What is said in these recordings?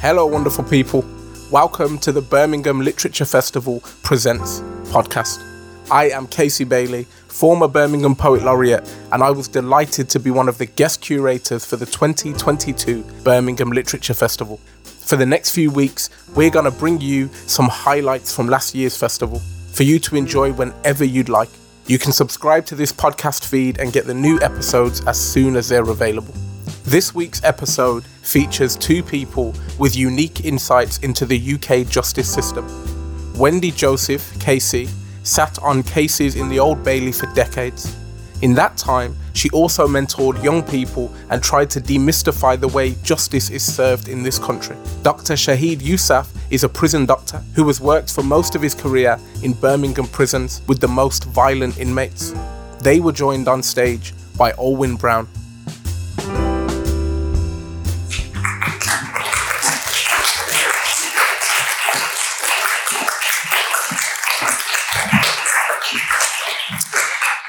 Hello, wonderful people. Welcome to the Birmingham Literature Festival Presents podcast. I am Casey Bailey, former Birmingham Poet Laureate, and I was delighted to be one of the guest curators for the 2022 Birmingham Literature Festival. For the next few weeks, we're going to bring you some highlights from last year's festival for you to enjoy whenever you'd like. You can subscribe to this podcast feed and get the new episodes as soon as they're available. This week's episode features two people with unique insights into the UK justice system. Wendy Joseph, KC, sat on cases in the Old Bailey for decades. In that time, she also mentored young people and tried to demystify the way justice is served in this country. Dr. Shahid Yousaf is a prison doctor who has worked for most of his career in Birmingham prisons with the most violent inmates. They were joined on stage by Olwyn Brown.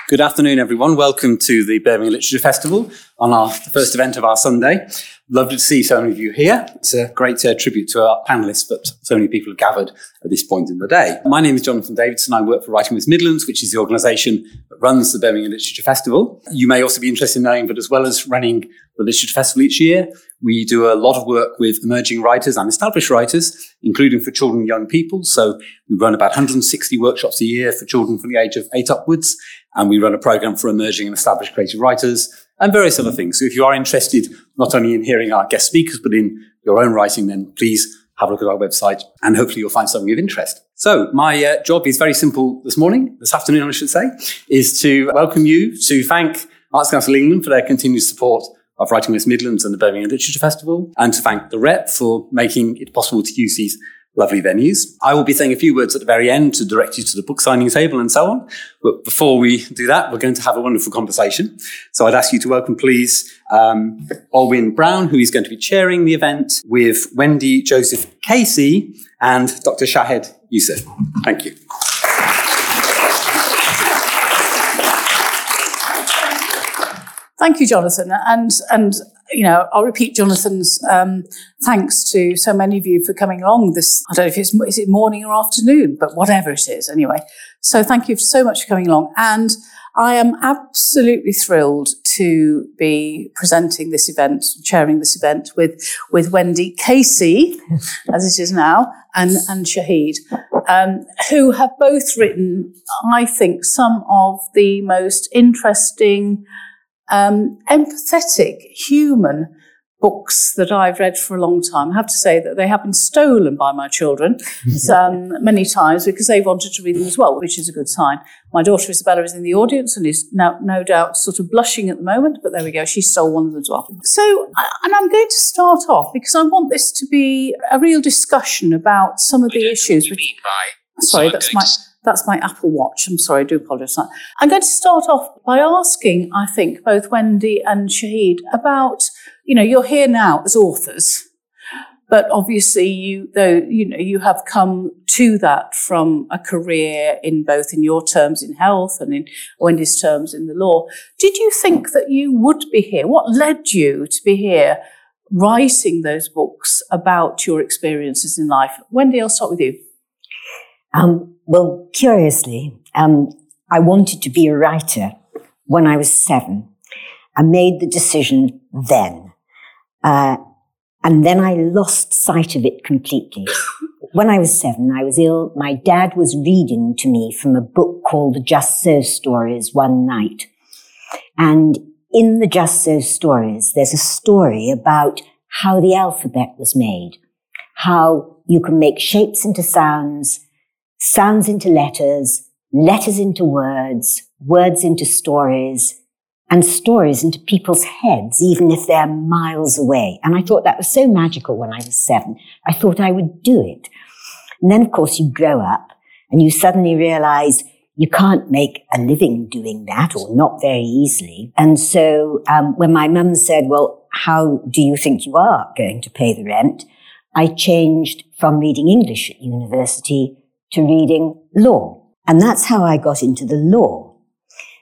Good afternoon, everyone. Welcome to the Birmingham Literature Festival on our first event of our Sunday. Lovely to see so many of you here. It's a great uh, tribute to our panelists, but so many people have gathered at this point in the day. My name is Jonathan Davidson. I work for Writing West Midlands, which is the organisation that runs the Birmingham Literature Festival. You may also be interested in knowing that as well as running the Literature Festival each year, we do a lot of work with emerging writers and established writers, including for children and young people. So we run about 160 workshops a year for children from the age of eight upwards. And we run a program for emerging and established creative writers and various other things. So if you are interested not only in hearing our guest speakers, but in your own writing, then please have a look at our website and hopefully you'll find something of interest. So my uh, job is very simple this morning, this afternoon, I should say, is to welcome you to thank Arts Council England for their continued support of Writing West Midlands and the Birmingham Literature Festival, and to thank the rep for making it possible to use these lovely venues. I will be saying a few words at the very end to direct you to the book signing table and so on. But before we do that, we're going to have a wonderful conversation. So I'd ask you to welcome, please, um, Olwyn Brown, who is going to be chairing the event with Wendy Joseph KC and Dr. Shahed Yousaf. Thank you. Thank you, Jonathan. And, and you know, I'll repeat Jonathan's um, thanks to so many of you for coming along this. I don't know if it's is it morning or afternoon, but whatever it is, anyway. So thank you so much for coming along, and I am absolutely thrilled to be presenting this event, chairing this event with with Wendy KC, as it is now, and and Shahid, um, who have both written, I think, some of the most interesting um, empathetic, human books that I've read for a long time. I have to say that they have been stolen by my children um, many times because they wanted to read them as well, which is a good sign. My daughter Isabella is in the audience and is now, no doubt sort of blushing at the moment, but there we go. She stole one of them as well. So, and I'm going to start off because I want this to be a real discussion about some of the issues. Which, sorry, that's my. That's my Apple Watch. I'm sorry, I do apologise. I'm going to start off by asking, I think, both Wendy and Shahid about, you know, you're here now as authors, but obviously you, though, you know, you have come to that from a career in both in your terms in health and in Wendy's terms in the law. Did you think that you would be here? What led you to be here? Writing those books about your experiences in life. Wendy, I'll start with you. Um, well, curiously, um, I wanted to be a writer when I was seven. I made the decision then. Uh, and then I lost sight of it completely. when I was seven, I was ill. My dad was reading to me from a book called The Just So Stories one night. And in the Just So Stories, there's a story about how the alphabet was made, how you can make shapes into sounds, sounds into letters, letters into words, words into stories, and stories into people's heads, even if they're miles away. And I thought that was so magical when I was seven. I thought I would do it. And then, of course, you grow up and you suddenly realize you can't make a living doing that or not very easily. And so, um, when my mum said, well, how do you think you are going to pay the rent? I changed from reading English at university to reading law. And that's how I got into the law.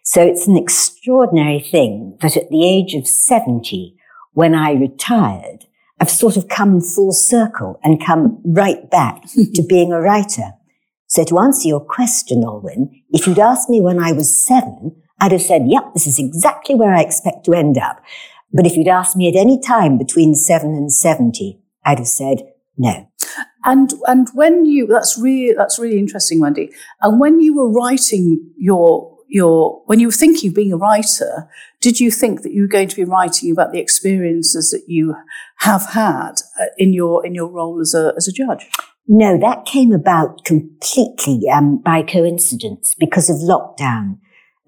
So it's an extraordinary thing that at the age of 70, when I retired, I've sort of come full circle and come right back to being a writer. So to answer your question, Olwyn, if you'd asked me when I was seven, I'd have said, yep, this is exactly where I expect to end up. But if you'd asked me at any time between seven and 70, I'd have said no. And and when you that's really that's really interesting, Wendy. And when you were writing your your when you were thinking of being a writer, did you think that you were going to be writing about the experiences that you have had uh, in your in your role as a as a judge? No, that came about completely um, by coincidence because of lockdown.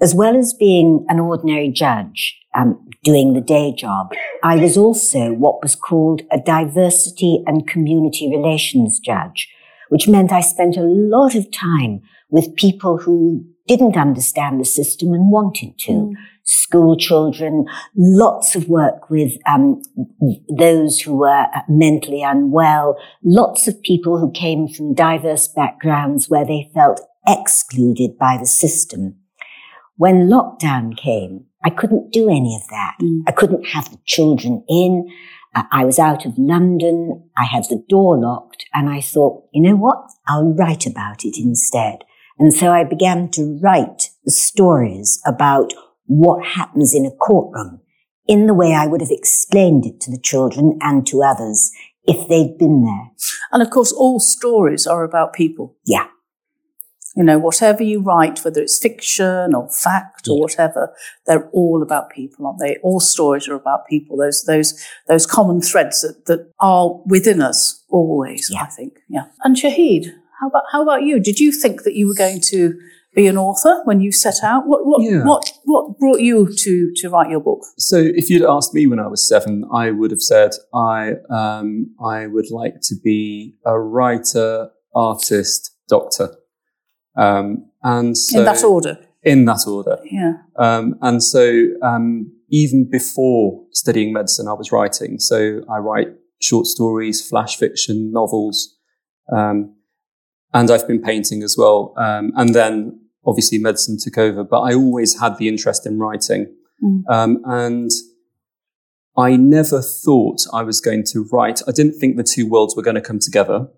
As well as being an ordinary judge, um, doing the day job, I was also what was called a diversity and community relations judge, which meant I spent a lot of time with people who didn't understand the system and wanted to. Mm. School children, lots of work with um, those who were mentally unwell, lots of people who came from diverse backgrounds where they felt excluded by the system. When lockdown came, I couldn't do any of that. Mm. I couldn't have the children in. Uh, I was out of London. I had the door locked and I thought, you know what? I'll write about it instead. And so I began to write the stories about what happens in a courtroom in the way I would have explained it to the children and to others if they'd been there. And of course, all stories are about people. Yeah. You know, whatever you write, whether it's fiction or fact or yeah. whatever, they're all about people, aren't they? All stories are about people. Those those those common threads that, that are within us always. Yeah. I think. Yeah. And Shahid, how about how about you? Did you think that you were going to be an author when you set out? What what yeah. what what brought you to to write your book? So, if you'd asked me when I was seven, I would have said I um, I would like to be a writer, artist, doctor, um, and so, in that order. In that order, yeah. Um, and so, um, even before studying medicine, I was writing. So, I write short stories, flash fiction, novels. Um, and I've been painting as well. Um, and then obviously medicine took over, but I always had the interest in writing. Mm. Um, and I never thought I was going to write. I didn't think the two worlds were going to come together mm.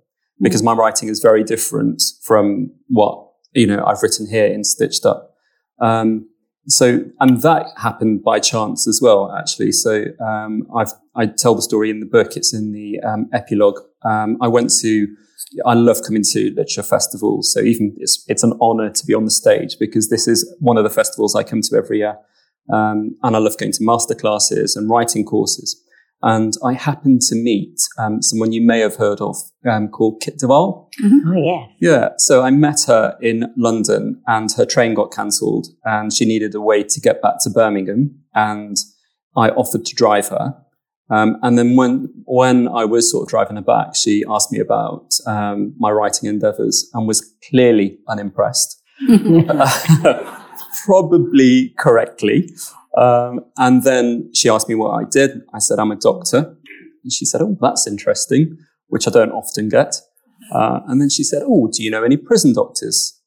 because my writing is very different from what, you know, I've written here in Stitched Up. Um, so, and that happened by chance as well, actually. So, um, I tell the story in the book. It's in the um, epilogue. Um, I went to I love coming to literature festivals. So even it's, it's an honor to be on the stage because this is one of the festivals I come to every year. Um, and I love going to master classes and writing courses. And I happened to meet um, someone you may have heard of um, called Kit de Waal. Mm-hmm. Oh, yeah. Yeah. So I met her in London and her train got cancelled and she needed a way to get back to Birmingham. And I offered to drive her. Um, and then when when I was sort of driving her back, she asked me about um, my writing endeavours and was clearly unimpressed, probably correctly. Um, and then she asked me what I did. I said I'm a doctor, and she said, "Oh, that's interesting," which I don't often get. Uh, and then she said, "Oh, do you know any prison doctors?"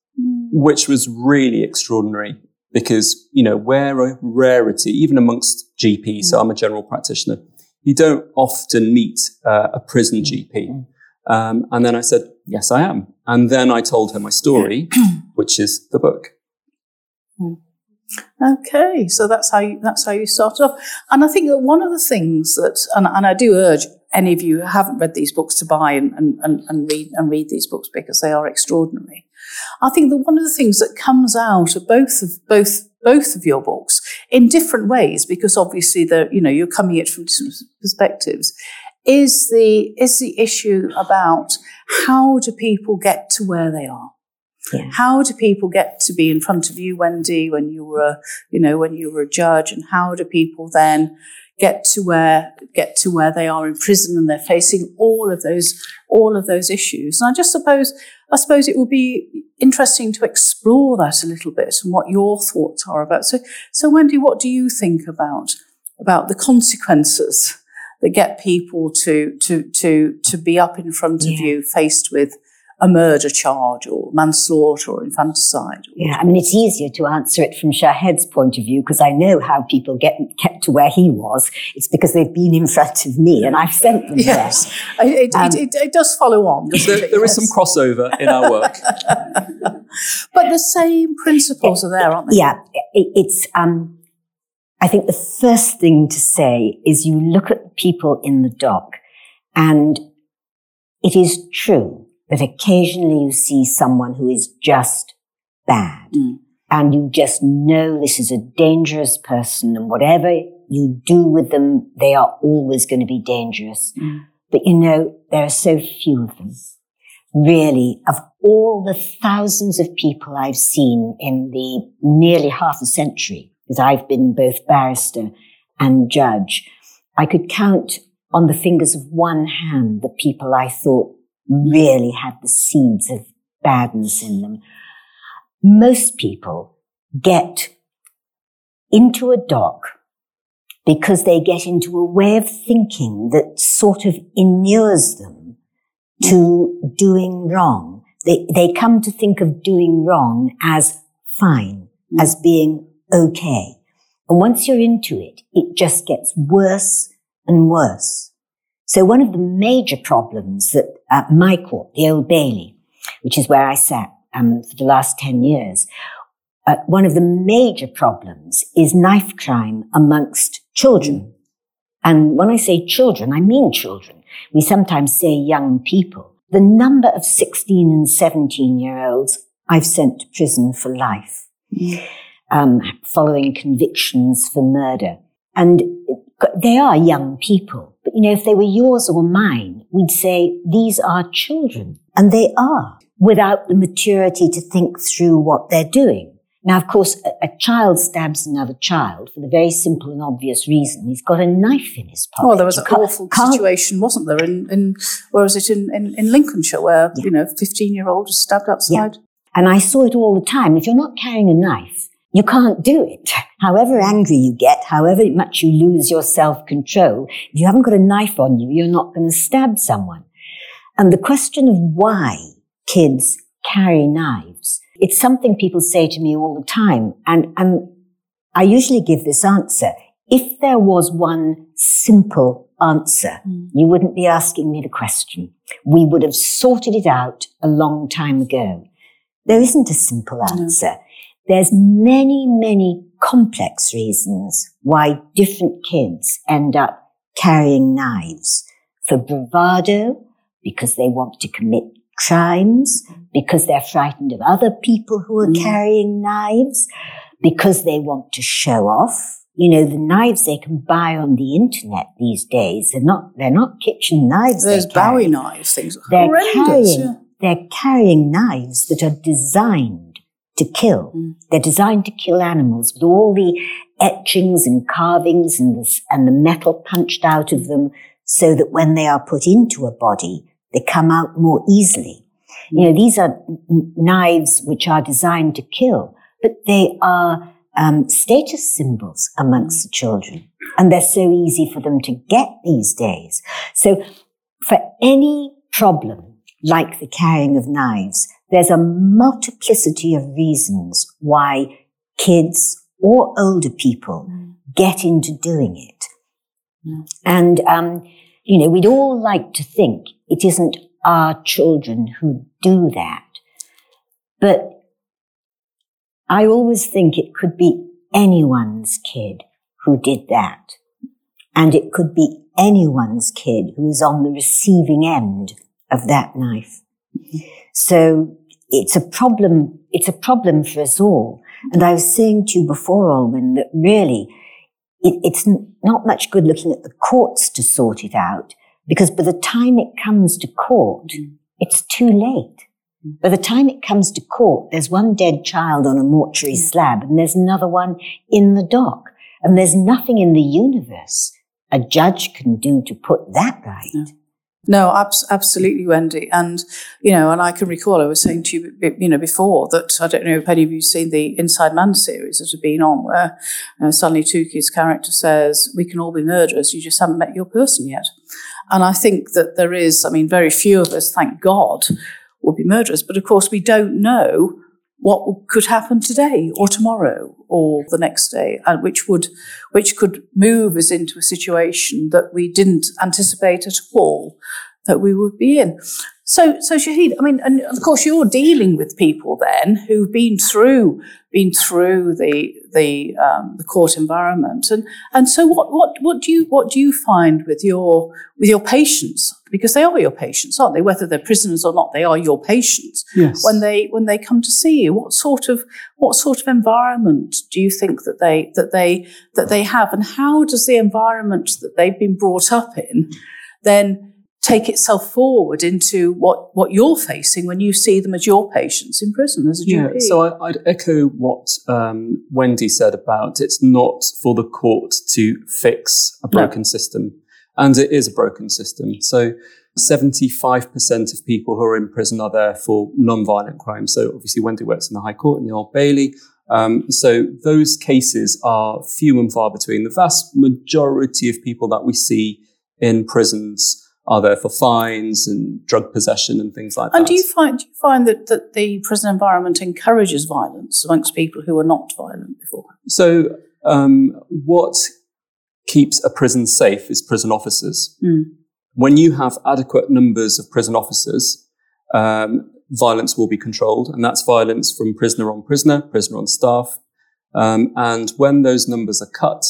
Which was really extraordinary because you know we're a rarity even amongst GPs. So I'm a general practitioner you don't often meet uh, a prison mm-hmm. GP. Um, and then I said, yes, I am. And then I told her my story, which is the book. Hmm. Okay, so that's how you, that's how you started off. And I think that one of the things that, and, and I do urge any of you who haven't read these books to buy and, and, and read and read these books because they are extraordinary. I think that one of the things that comes out of both of both both of your books in different ways, because obviously the you know you're coming at it from different perspectives, is the is the issue about how do people get to where they are. Yeah. How do people get to be in front of you, Wendy, when you were, you know, when you were a judge, and how do people then get to where get to where they are in prison and they're facing all of those all of those issues? And I just suppose I suppose it would be interesting to explore that a little bit and what your thoughts are about. So, so Wendy, what do you think about about the consequences that get people to to to to be up in front of you, faced with a murder charge or manslaughter or infanticide. Yeah, I mean, it's easier to answer it from Shahed's point of view because I know how people get kept to where he was. It's because they've been in front of me and I've sent them yes. there. It, um, it, it, it, does follow on. There, there yes. is some crossover in our work. but the same principles are there, aren't they? Yeah, it's, um, I think the first thing to say is you look at people in the dock and it is true that occasionally you see someone who is just bad mm. and you just know this is a dangerous person and whatever you do with them, they are always going to be dangerous. Mm. But you know, there are so few of them. Really, of all the thousands of people I've seen in the nearly half a century, because I've been both barrister and judge, I could count on the fingers of one hand the people I thought really had the seeds of badness in them. Most people get into a dock because they get into a way of thinking that sort of inures them to doing wrong. They, they come to think of doing wrong as fine, as being okay. And once you're into it, it just gets worse and worse. So one of the major problems that at my court, the Old Bailey, which is where I sat um, for the last 10 years, uh, one of the major problems is knife crime amongst children. And when I say children, I mean children. We sometimes say young people. The number of 16 and 17 year olds I've sent to prison for life, um, following convictions for murder. And they are young people. But you know, if they were yours or mine, we'd say these are children. And they are without the maturity to think through what they're doing. Now, of course, a, a, child stabs another child for the very simple and obvious reason he's got a knife in his pocket. Well, there was you an awful situation, wasn't there, in, in where was it, in, in, in Lincolnshire, where, yeah. you know, 15-year-old was stabbed outside? Yeah. And I saw it all the time. If you're not carrying a knife, you can't do it. However angry you get, however much you lose your self-control, if you haven't got a knife on you, you're not going to stab someone. And the question of why kids carry knives, it's something people say to me all the time. And, and I usually give this answer. If there was one simple answer, mm. you wouldn't be asking me the question. We would have sorted it out a long time ago. There isn't a simple answer. No. There's many, many complex reasons why different kids end up carrying knives for bravado, because they want to commit crimes, because they're frightened of other people who are mm. carrying knives, because they want to show off. You know, the knives they can buy on the internet these days, they're not, they're not kitchen knives. There's Bowie knives, things they're carrying, yeah. they're carrying knives that are designed to kill. Mm. They're designed to kill animals with all the etchings and carvings and the, and the metal punched out of them so that when they are put into a body, they come out more easily. Mm. You know, these are n- knives which are designed to kill, but they are um, status symbols amongst the children. And they're so easy for them to get these days. So for any problem like the carrying of knives, there's a multiplicity of reasons why kids or older people mm. get into doing it. Mm. And, um, you know, we'd all like to think it isn't our children who do that. But I always think it could be anyone's kid who did that. And it could be anyone's kid who is on the receiving end of that knife. So it's a problem, it's a problem for us all. And I was saying to you before, Olwyn, that really it, it's not much good looking at the courts to sort it out because by the time it comes to court, mm. it's too late. Mm. By the time it comes to court, there's one dead child on a mortuary mm. slab and there's another one in the dock. And there's nothing in the universe a judge can do to put that right. No, abs- absolutely, Wendy. And, you know, and I can recall I was saying to you, you know, before that I don't know if any of you have seen the Inside Man series that have been on where uh, Stanley Tucci's character says, we can all be murderers, you just haven't met your person yet. And I think that there is, I mean, very few of us, thank God, would be murderers. But of course, we don't know what could happen today or tomorrow or the next day, and which would, which could move us into a situation that we didn't anticipate at all that we would be in. So, so Shahid, I mean, and of course you're dealing with people then who've been through, been through the, the, um, the court environment. And, and so what, what, what do you, what do you find with your, with your patients? Because they are your patients, aren't they? Whether they're prisoners or not, they are your patients. Yes. When they, when they come to see you, what sort of, what sort of environment do you think that they, that they, that they have? And how does the environment that they've been brought up in then take itself forward into what, what you're facing when you see them as your patients in prison as a Yeah, GP. so I, I'd echo what um, Wendy said about it's not for the court to fix a broken system. And it is a broken system. So 75% of people who are in prison are there for non-violent crimes. So obviously Wendy works in the High Court and the Old Bailey. Um, so those cases are few and far between. The vast majority of people that we see in prisons are there for fines and drug possession and things like and that. And do you find do you find that, that the prison environment encourages violence amongst people who are not violent before? So, um, what keeps a prison safe is prison officers. Mm. When you have adequate numbers of prison officers, um, violence will be controlled, and that's violence from prisoner on prisoner, prisoner on staff. Um, and when those numbers are cut,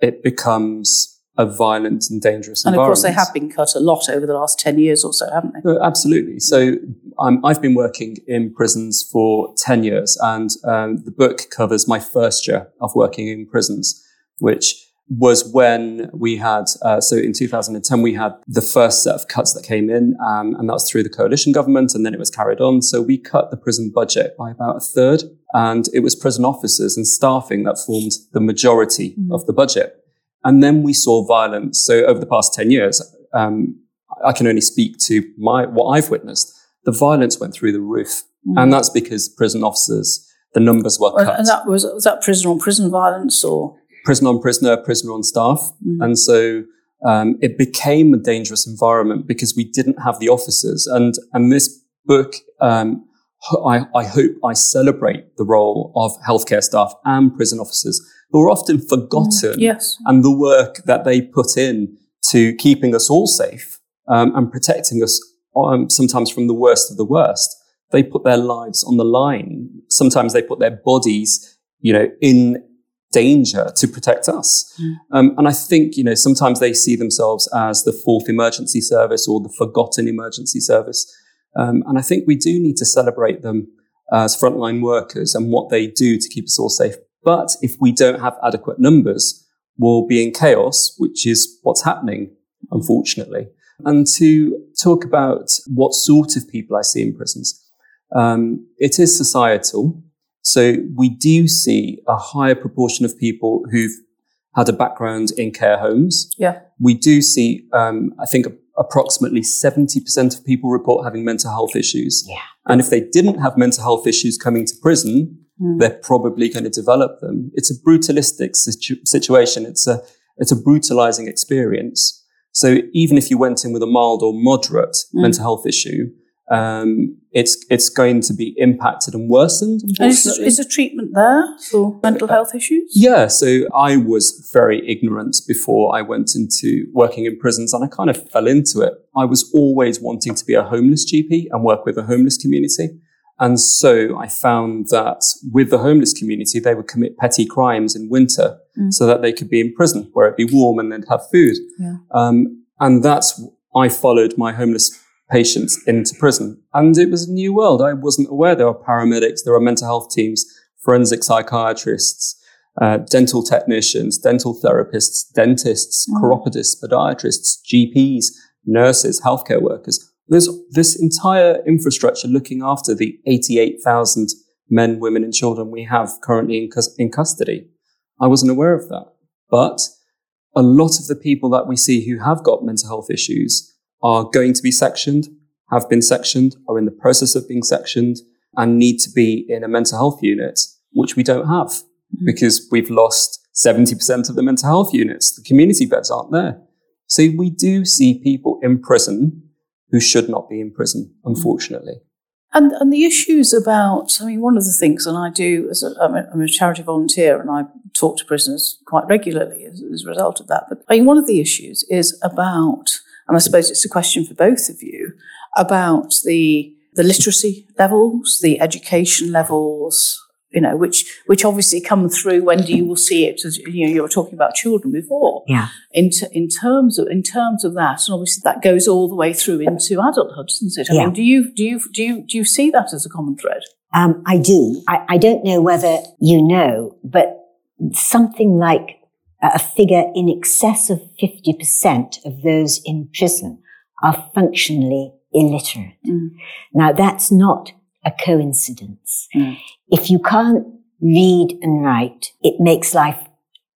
it becomes a violent and dangerous And of course, they have been cut a lot over the last 10 years or so, haven't they? Uh, Absolutely. So um, I've been working in prisons for 10 years, and um, the book covers my first year of working in prisons, which was when we had, uh, so in 2010, we had the first set of cuts that came in, um, and that was through the coalition government, and then it was carried on. So we cut the prison budget by about a third, and it was prison officers and staffing that formed the majority of the budget. And then we saw violence. So over the past 10 years, um, I can only speak to my, what I've witnessed. The violence went through the roof. And that's because prison officers, the numbers were cut. And that was, was that prison on prison violence or? prisoner on prisoner, prisoner on staff. And so, um, it became a dangerous environment because we didn't have the officers. And, and this book, um, I, I hope I celebrate the role of healthcare staff and prison officers who are often forgotten Yes. and the work that they put in to keeping us all safe um, and protecting us um, sometimes from the worst of the worst. They put their lives on the line. Sometimes they put their bodies, you know, in danger to protect us. Um, and I think, you know, sometimes they see themselves as the fourth emergency service or the forgotten emergency service. Um, and I think we do need to celebrate them as frontline workers and what they do to keep us all safe. But if we don't have adequate numbers, we'll be in chaos, which is what's happening, unfortunately. And to talk about what sort of people I see in prisons, um, it is societal. So we do see a higher proportion of people who've had a background in care homes. Yeah. We do see, um, I think, approximately 70% of people report having mental health issues. Yeah. And if they didn't have mental health issues coming to prison, they're probably going to develop them. It's a brutalistic situ- situation. It's a, it's a brutalizing experience. So even if you went in with a mild or moderate mental health issue, um, it's, it's going to be impacted and worsened. And is, is there treatment there for mental health issues? Yeah, so I was very ignorant before I went into working in prisons and I kind of fell into it. I was always wanting to be a homeless GP and work with a homeless community. And so I found that with the homeless community, they would commit petty crimes in winter so that they could be in prison where it'd be warm and they'd have food. Yeah. Um, and that's, I followed my homeless patients into prison. And it was a new world. I wasn't aware there were paramedics, there were mental health teams, forensic psychiatrists, uh, dental technicians, dental therapists, dentists, chiropodists, podiatrists, GPs, nurses, healthcare workers. There's this entire infrastructure looking after the 88,000 men, women, and children we have currently in, cus- in custody. I wasn't aware of that. But a lot of the people that we see who have got mental health issues are going to be sectioned, have been sectioned, are in the process of being sectioned, and need to be in a mental health unit, which we don't have mm-hmm. because we've lost 70% of the mental health units. The community beds aren't there. So we do see people in prison who should not be in prison, mm. unfortunately. And and the issues about, I mean, one of the things, and I do as a, I'm, a, I'm a charity volunteer, and I talk to prisoners quite regularly as, as a result of that. But I mean, one of the issues is about, and I suppose it's a question for both of you about the the literacy levels, the education levels, you know, which which obviously come through when do you will see it. As you know, you were talking about children before. Yeah. In t- in terms of in terms of that, and obviously that goes all the way through into adulthood, doesn't it? I Yeah. mean, do you do you do you do you see that as a common thread? Um, I do. I, I don't know whether you know, but something like a figure in excess of 50% of those in prison are functionally illiterate. Mm. Now, that's not a coincidence. Mm. If you can't read and write, it makes life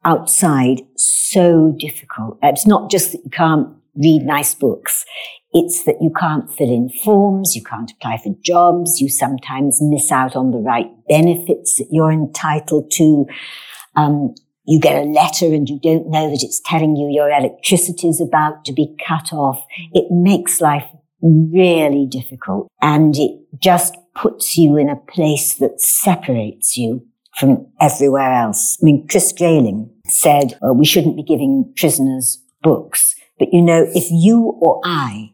outside so difficult. It's not just that you can't read nice books. It's that you can't fill in forms, you can't apply for jobs, you sometimes miss out on the right benefits that you're entitled to. Um, you get a letter and you don't know that it's telling you your electricity is about to be cut off. It makes life really difficult and it just puts you in a place that separates you from everywhere else. I mean, Chris Grayling said "Oh, we shouldn't be giving prisoners books. But you know, if you or I,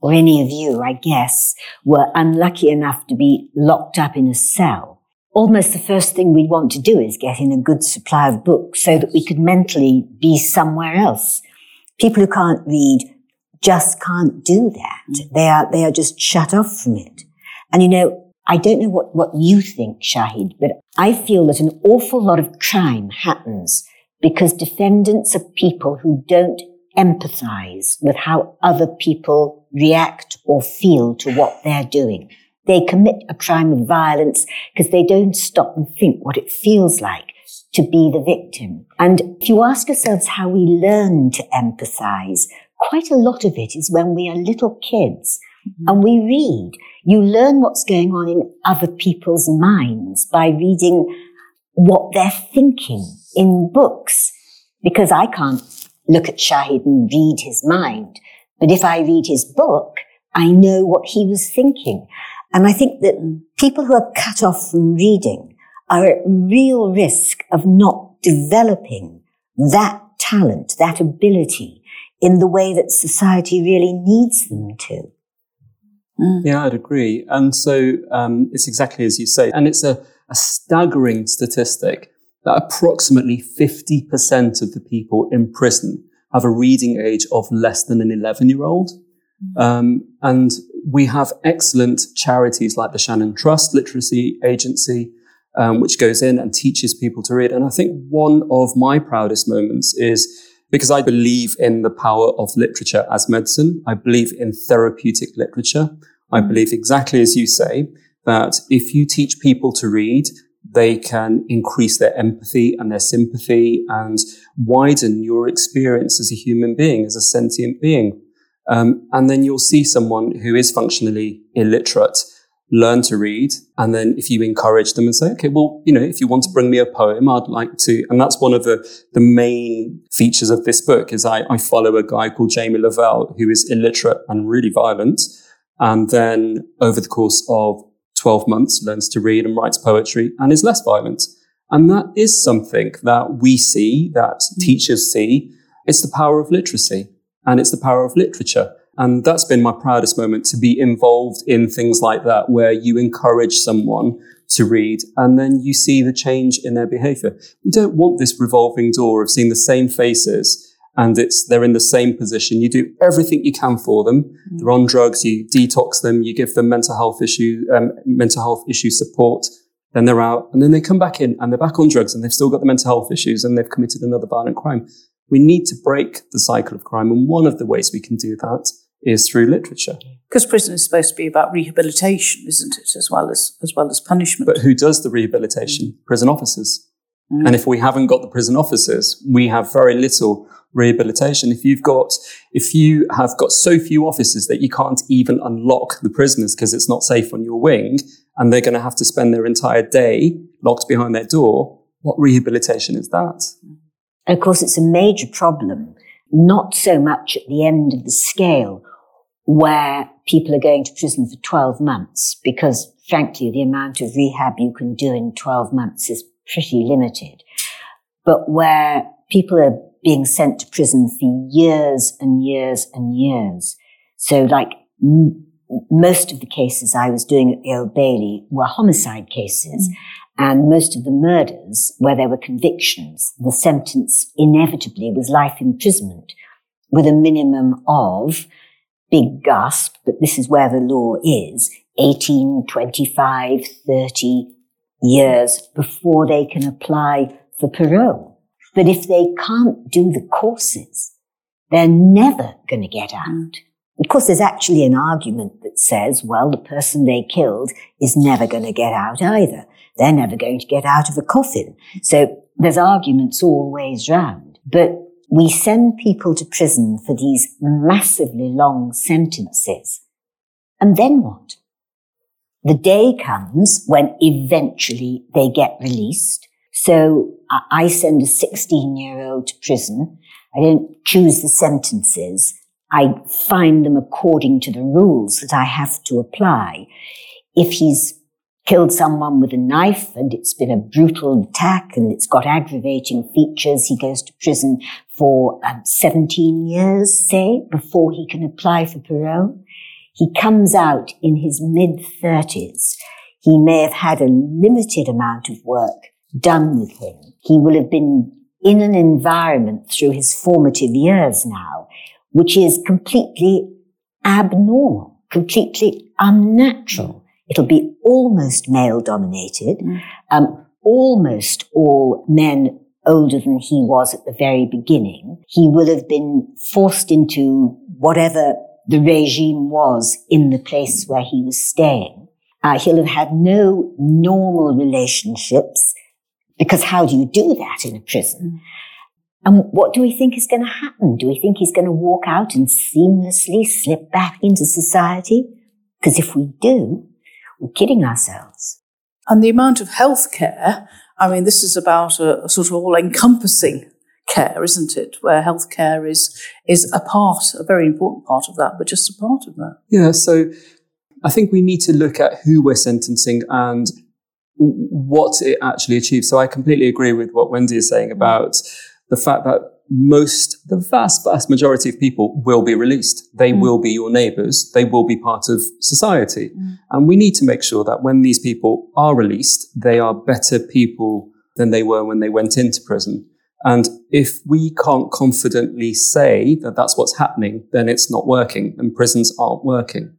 or any of you, I guess, were unlucky enough to be locked up in a cell, almost the first thing we'd want to do is get in a good supply of books so that we could mentally be somewhere else. People who can't read just can't do that. Mm. They are, they are just shut off from it. And you know, I don't know what, what you think, Shahid, but I feel that an awful lot of crime happens because defendants are people who don't empathize with how other people react or feel to what they're doing. They commit a crime of violence because they don't stop and think what it feels like to be the victim. And if you ask yourselves how we learn to empathize, quite a lot of it is when we are little kids mm-hmm. and we read. You learn what's going on in other people's minds by reading what they're thinking in books. Because I can't look at Shahid and read his mind. But if I read his book, I know what he was thinking. And I think that people who are cut off from reading are at real risk of not developing that talent, that ability in the way that society really needs them to. Yeah, I'd agree. And so um, it's exactly as you say. And it's a, a staggering statistic that approximately 50% of the people in prison have a reading age of less than an 11 year old. Um, and we have excellent charities like the Shannon Trust Literacy Agency, um, which goes in and teaches people to read. And I think one of my proudest moments is because I believe in the power of literature as medicine. I believe in therapeutic literature. I believe exactly as you say that if you teach people to read, they can increase their empathy and their sympathy and widen your experience as a human being, as a sentient being. Um, and then you'll see someone who is functionally illiterate learn to read. And then if you encourage them and say, okay, well, you know, if you want to bring me a poem, I'd like to. And that's one of the, the main features of this book is I, I follow a guy called Jamie Lavelle who is illiterate and really violent. And then over the course of 12 months learns to read and writes poetry and is less violent. And that is something that we see, that hmm. teachers see. It's the power of literacy and it's the power of literature. And that's been my proudest moment to be involved in things like that, where you encourage someone to read and then you see the change in their behavior. We don't want this revolving door of seeing the same faces and it's, they're in the same position. You do everything you can for them. They're on drugs. You detox them. You give them mental health issue, um, mental health issue support. Then they're out and then they come back in and they're back on drugs and they've still got the mental health issues and they've committed another violent crime. We need to break the cycle of crime. And one of the ways we can do that is through literature. Because prison is supposed to be about rehabilitation, isn't it, as well as as well as punishment? But who does the rehabilitation? Prison officers. Mm. And if we haven't got the prison officers, we have very little rehabilitation. If you've got, if you have got so few officers that you can't even unlock the prisoners because it's not safe on your wing and they're going to have to spend their entire day locked behind their door, what rehabilitation is that? And of course, it's a major problem, not so much at the end of the scale where people are going to prison for 12 months because frankly, the amount of rehab you can do in 12 months is pretty limited. But where people are being sent to prison for years and years and years. So like m- most of the cases I was doing at the Old Bailey were homicide cases. Mm. And most of the murders where there were convictions, the sentence inevitably was life imprisonment with a minimum of big gasp, but this is where the law is 18, 25, 30 years before they can apply for parole. But if they can't do the courses, they're never going to get out. Mm. Of course, there's actually an argument that says, well, the person they killed is never going to get out either. They're never going to get out of a coffin. So there's arguments all ways round. But we send people to prison for these massively long sentences. And then what? The day comes when eventually they get released. So I send a 16 year old to prison. I don't choose the sentences. I find them according to the rules that I have to apply. If he's killed someone with a knife and it's been a brutal attack and it's got aggravating features, he goes to prison for um, 17 years, say, before he can apply for parole. He comes out in his mid thirties. He may have had a limited amount of work done with him. He will have been in an environment through his formative years now which is completely abnormal, completely unnatural. It'll be almost male dominated, mm. um, almost all men older than he was at the very beginning. He will have been forced into whatever the regime was in the place where he was staying. Uh, he'll have had no normal relationships because how do you do that in a prison? And what do we think is going to happen? Do we think he's going to walk out and seamlessly slip back into society? Because if we do, we're kidding ourselves. And the amount of health care, I mean, this is about a, a sort of all encompassing care, isn't it? Where healthcare is, is a part, a very important part of that, but just a part of that. Yeah. So I think we need to look at who we're sentencing and what it actually achieves. So I completely agree with what Wendy is saying about the fact that most, the vast, vast majority of people will be released. They mm. will be your neighbors. They will be part of society. Mm. And we need to make sure that when these people are released, they are better people than they were when they went into prison. And if we can't confidently say that that's what's happening, then it's not working and prisons aren't working.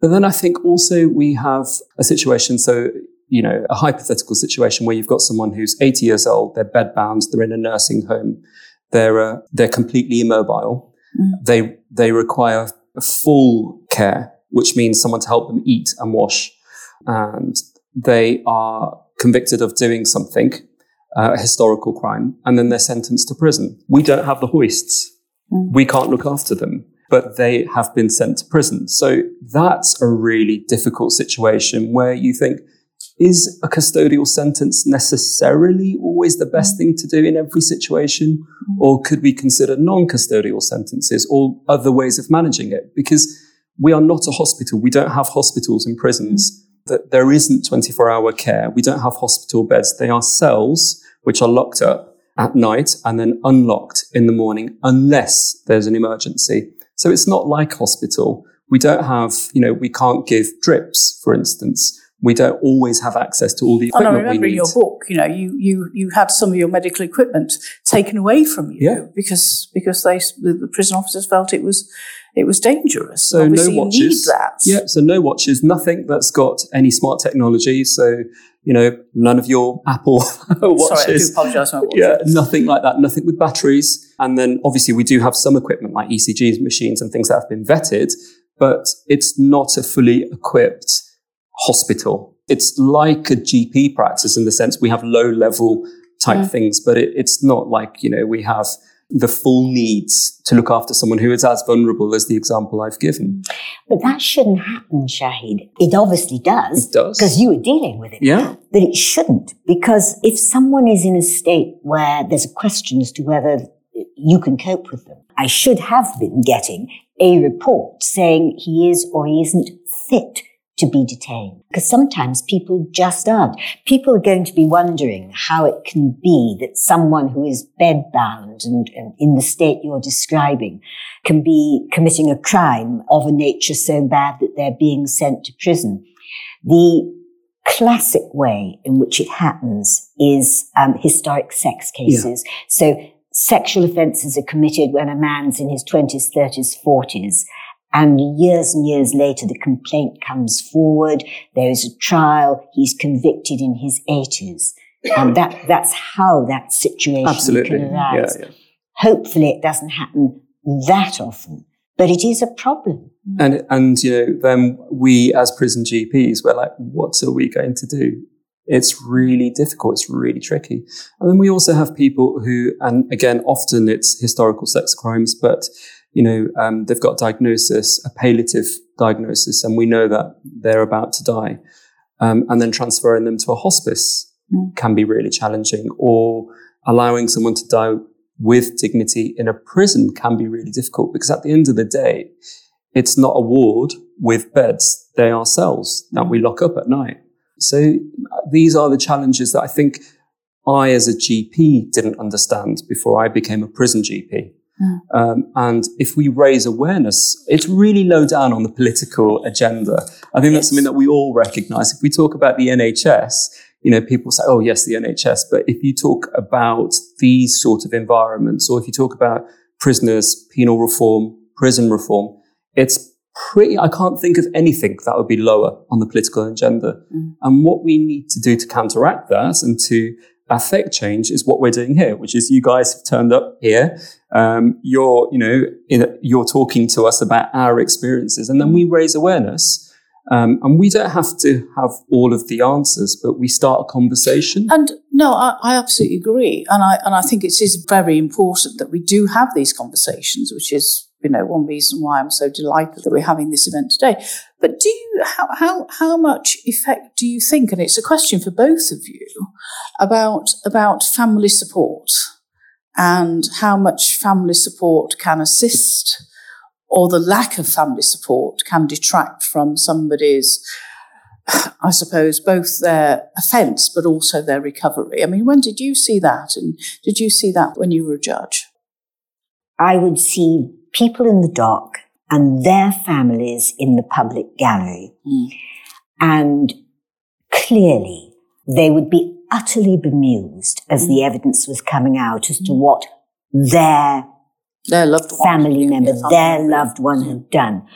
But then I think also we have a situation. So you know, a hypothetical situation where you've got someone who's 80 years old, they're bedbound, they're in a nursing home, they're, uh, they're completely immobile. Mm. They, they require full care, which means someone to help them eat and wash. And they are convicted of doing something, uh, a historical crime, and then they're sentenced to prison. We don't have the hoists. Mm. We can't look after them but they have been sent to prison. So that's a really difficult situation where you think, is a custodial sentence necessarily always the best thing to do in every situation? Or could we consider non custodial sentences or other ways of managing it? Because we are not a hospital. We don't have hospitals in prisons. That there isn't 24 hour care. We don't have hospital beds. They are cells which are locked up at night and then unlocked in the morning unless there's an emergency. So it's not like hospital. We don't have, you know, we can't give drips, for instance we don't always have access to all the equipment. And I remember in your book, you know, you you you had some of your medical equipment taken away from you yeah. because because they the prison officers felt it was it was dangerous. So no watches. Yeah, so no watches, nothing that's got any smart technology. So you know, none of your Apple watches. Sorry, I do apologise. Yeah, nothing like that. Nothing with batteries. And then obviously we do have some equipment like ECGs machines and things that have been vetted, but it's not a fully equipped hospital. It's like a GP practice in the sense we have low level type mm. things, but it, it's not like, you know, we have the full needs to look after someone who is as vulnerable as the example I've given. But that shouldn't happen, Shahid. It obviously does. It does. Because you were dealing with it. Yeah. But it shouldn't. Because if someone is in a state where there's a question as to whether you can cope with them, I should have been getting a report saying he is or he isn't fit to be detained. Because sometimes people just aren't. People are going to be wondering how it can be that someone who is bedbound and, and in the state you're describing can be committing a crime of a nature so bad that they're being sent to prison. The classic way in which it happens is um, historic sex cases. Yeah. So sexual offences are committed when a man's in his 20s, 30s, 40s. And years and years later, the complaint comes forward. There is a trial. He's convicted in his 80s. And that, that's how that situation Absolutely. can arise. Yeah, yeah. Hopefully it doesn't happen that often, but it is a problem. And, and, you know, then we as prison GPs, we're like, what are we going to do? It's really difficult. It's really tricky. And then we also have people who, and again, often it's historical sex crimes, but you know, um, they've got diagnosis, a palliative diagnosis, and we know that they're about to die. Um, and then transferring them to a hospice mm. can be really challenging, or allowing someone to die with dignity in a prison can be really difficult because at the end of the day, it's not a ward with beds. They are cells that we lock up at night. So these are the challenges that I think I, as a GP, didn't understand before I became a prison GP. Mm. Um, and if we raise awareness, it's really low down on the political agenda. I think yes. that's something that we all recognize. If we talk about the NHS, you know, people say, oh, yes, the NHS. But if you talk about these sort of environments, or if you talk about prisoners, penal reform, prison reform, it's pretty, I can't think of anything that would be lower on the political agenda. Mm. And what we need to do to counteract that and to affect change is what we're doing here, which is you guys have turned up here. Um, you're, you know, in, you're talking to us about our experiences, and then we raise awareness. Um, and we don't have to have all of the answers, but we start a conversation. And no, I, I absolutely agree, and I and I think it is very important that we do have these conversations, which is you know one reason why I'm so delighted that we're having this event today. But do you how how how much effect do you think? And it's a question for both of you about about family support and how much family support can assist, or the lack of family support can detract from somebody's. I suppose both their offence but also their recovery. I mean, when did you see that? And did you see that when you were a judge? I would see people in the dock and their families in the public gallery. Mm. And clearly they would be utterly bemused as mm. the evidence was coming out as to what their, their loved family one. member, their loved one had done.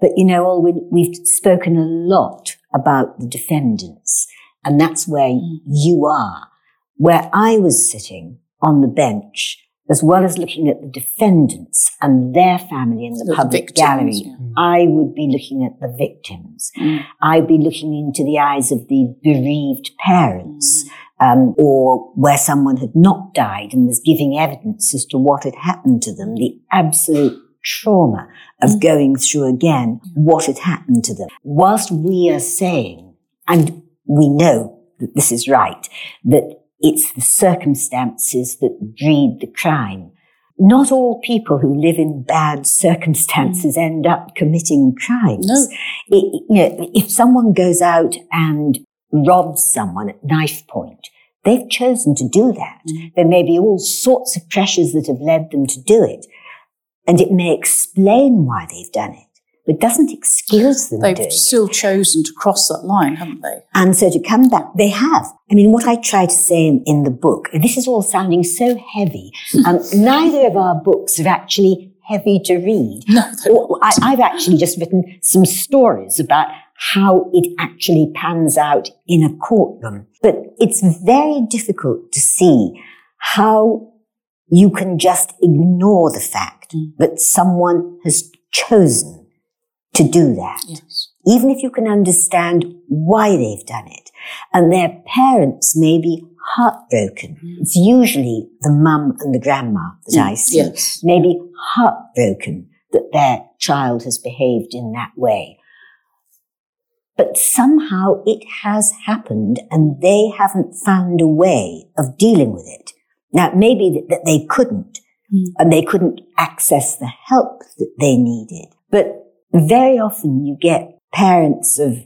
But you know, Olwyn, we've spoken a lot about the defendants, and that's where mm. you are. Where I was sitting on the bench, as well as looking at the defendants and their family in the, the public victims, gallery, yeah. I would be looking at the victims. Mm. I'd be looking into the eyes of the bereaved parents, mm. um, or where someone had not died and was giving evidence as to what had happened to them, the absolute trauma of mm. going through again what had happened to them. Whilst we are saying, and we know that this is right, that it's the circumstances that breed the crime. Not all people who live in bad circumstances mm. end up committing crimes. No. It, you know, if someone goes out and robs someone at knife point, they've chosen to do that. Mm. There may be all sorts of pressures that have led them to do it. And it may explain why they've done it but doesn't excuse them. They've still chosen to cross that line, haven't they? And so to come back, they have. I mean, what I try to say in, in the book, and this is all sounding so heavy. Um, neither of our books are actually heavy to read. No, I, I've actually just written some stories about how it actually pans out in a courtroom. But it's very difficult to see how you can just ignore the fact mm. that someone has chosen to do that. Yes. Even if you can understand why they've done it. And their parents may be heartbroken. Mm. It's usually the mum and the grandma that mm. I see. Yes. May be heartbroken that their child has behaved in that way. But somehow it has happened and they haven't found a way of dealing with it. Now, maybe that, that they couldn't, mm. and they couldn't access the help that they needed. But very often you get parents of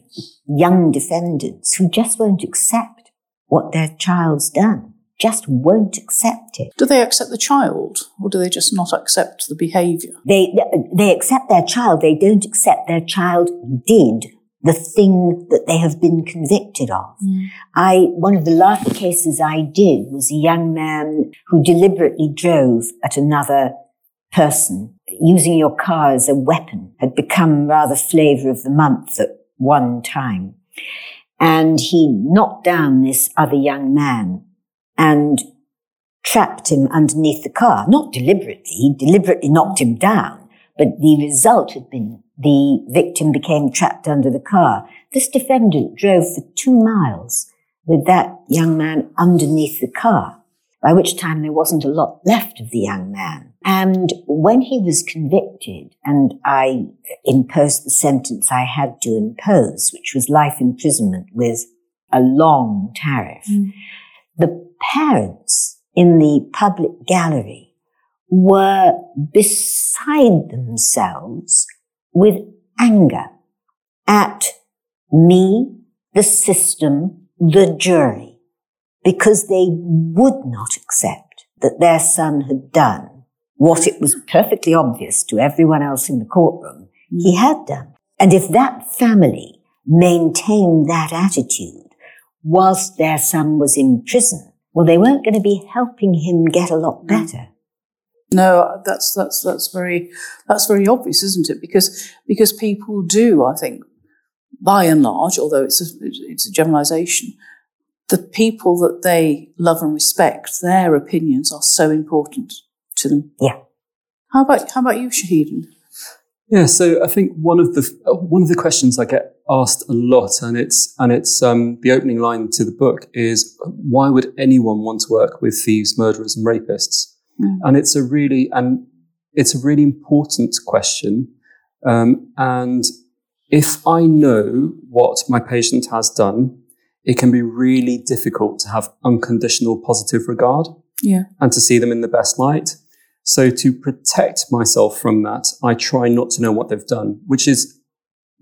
young defendants who just won't accept what their child's done, just won't accept it. Do they accept the child or do they just not accept the behaviour? They, they accept their child, they don't accept their child did the thing that they have been convicted of. Mm. I, one of the last cases I did was a young man who deliberately drove at another person using your car as a weapon had become rather flavor of the month at one time. And he knocked down this other young man and trapped him underneath the car. Not deliberately. He deliberately knocked him down, but the result had been the victim became trapped under the car. This defendant drove for two miles with that young man underneath the car, by which time there wasn't a lot left of the young man. And when he was convicted and I imposed the sentence I had to impose, which was life imprisonment with a long tariff, Mm. the parents in the public gallery were beside themselves with anger at me, the system, the jury, because they would not accept that their son had done what it was perfectly obvious to everyone else in the courtroom mm. he had done. And if that family maintained that attitude whilst their son was in prison, well, they weren't going to be helping him get a lot mm. better. No, that's that's that's very that's very obvious, isn't it? Because because people do, I think, by and large, although it's a it's a generalisation, the people that they love and respect, their opinions are so important to them. Yeah. How about how about you, Shahid? Yeah, so I think one of the one of the questions I get asked a lot, and it's and it's um, the opening line to the book is why would anyone want to work with thieves, murderers, and rapists? Mm. And it's a really and it's a really important question. Um, and if I know what my patient has done, it can be really difficult to have unconditional positive regard Yeah. and to see them in the best light. So to protect myself from that, I try not to know what they've done, which is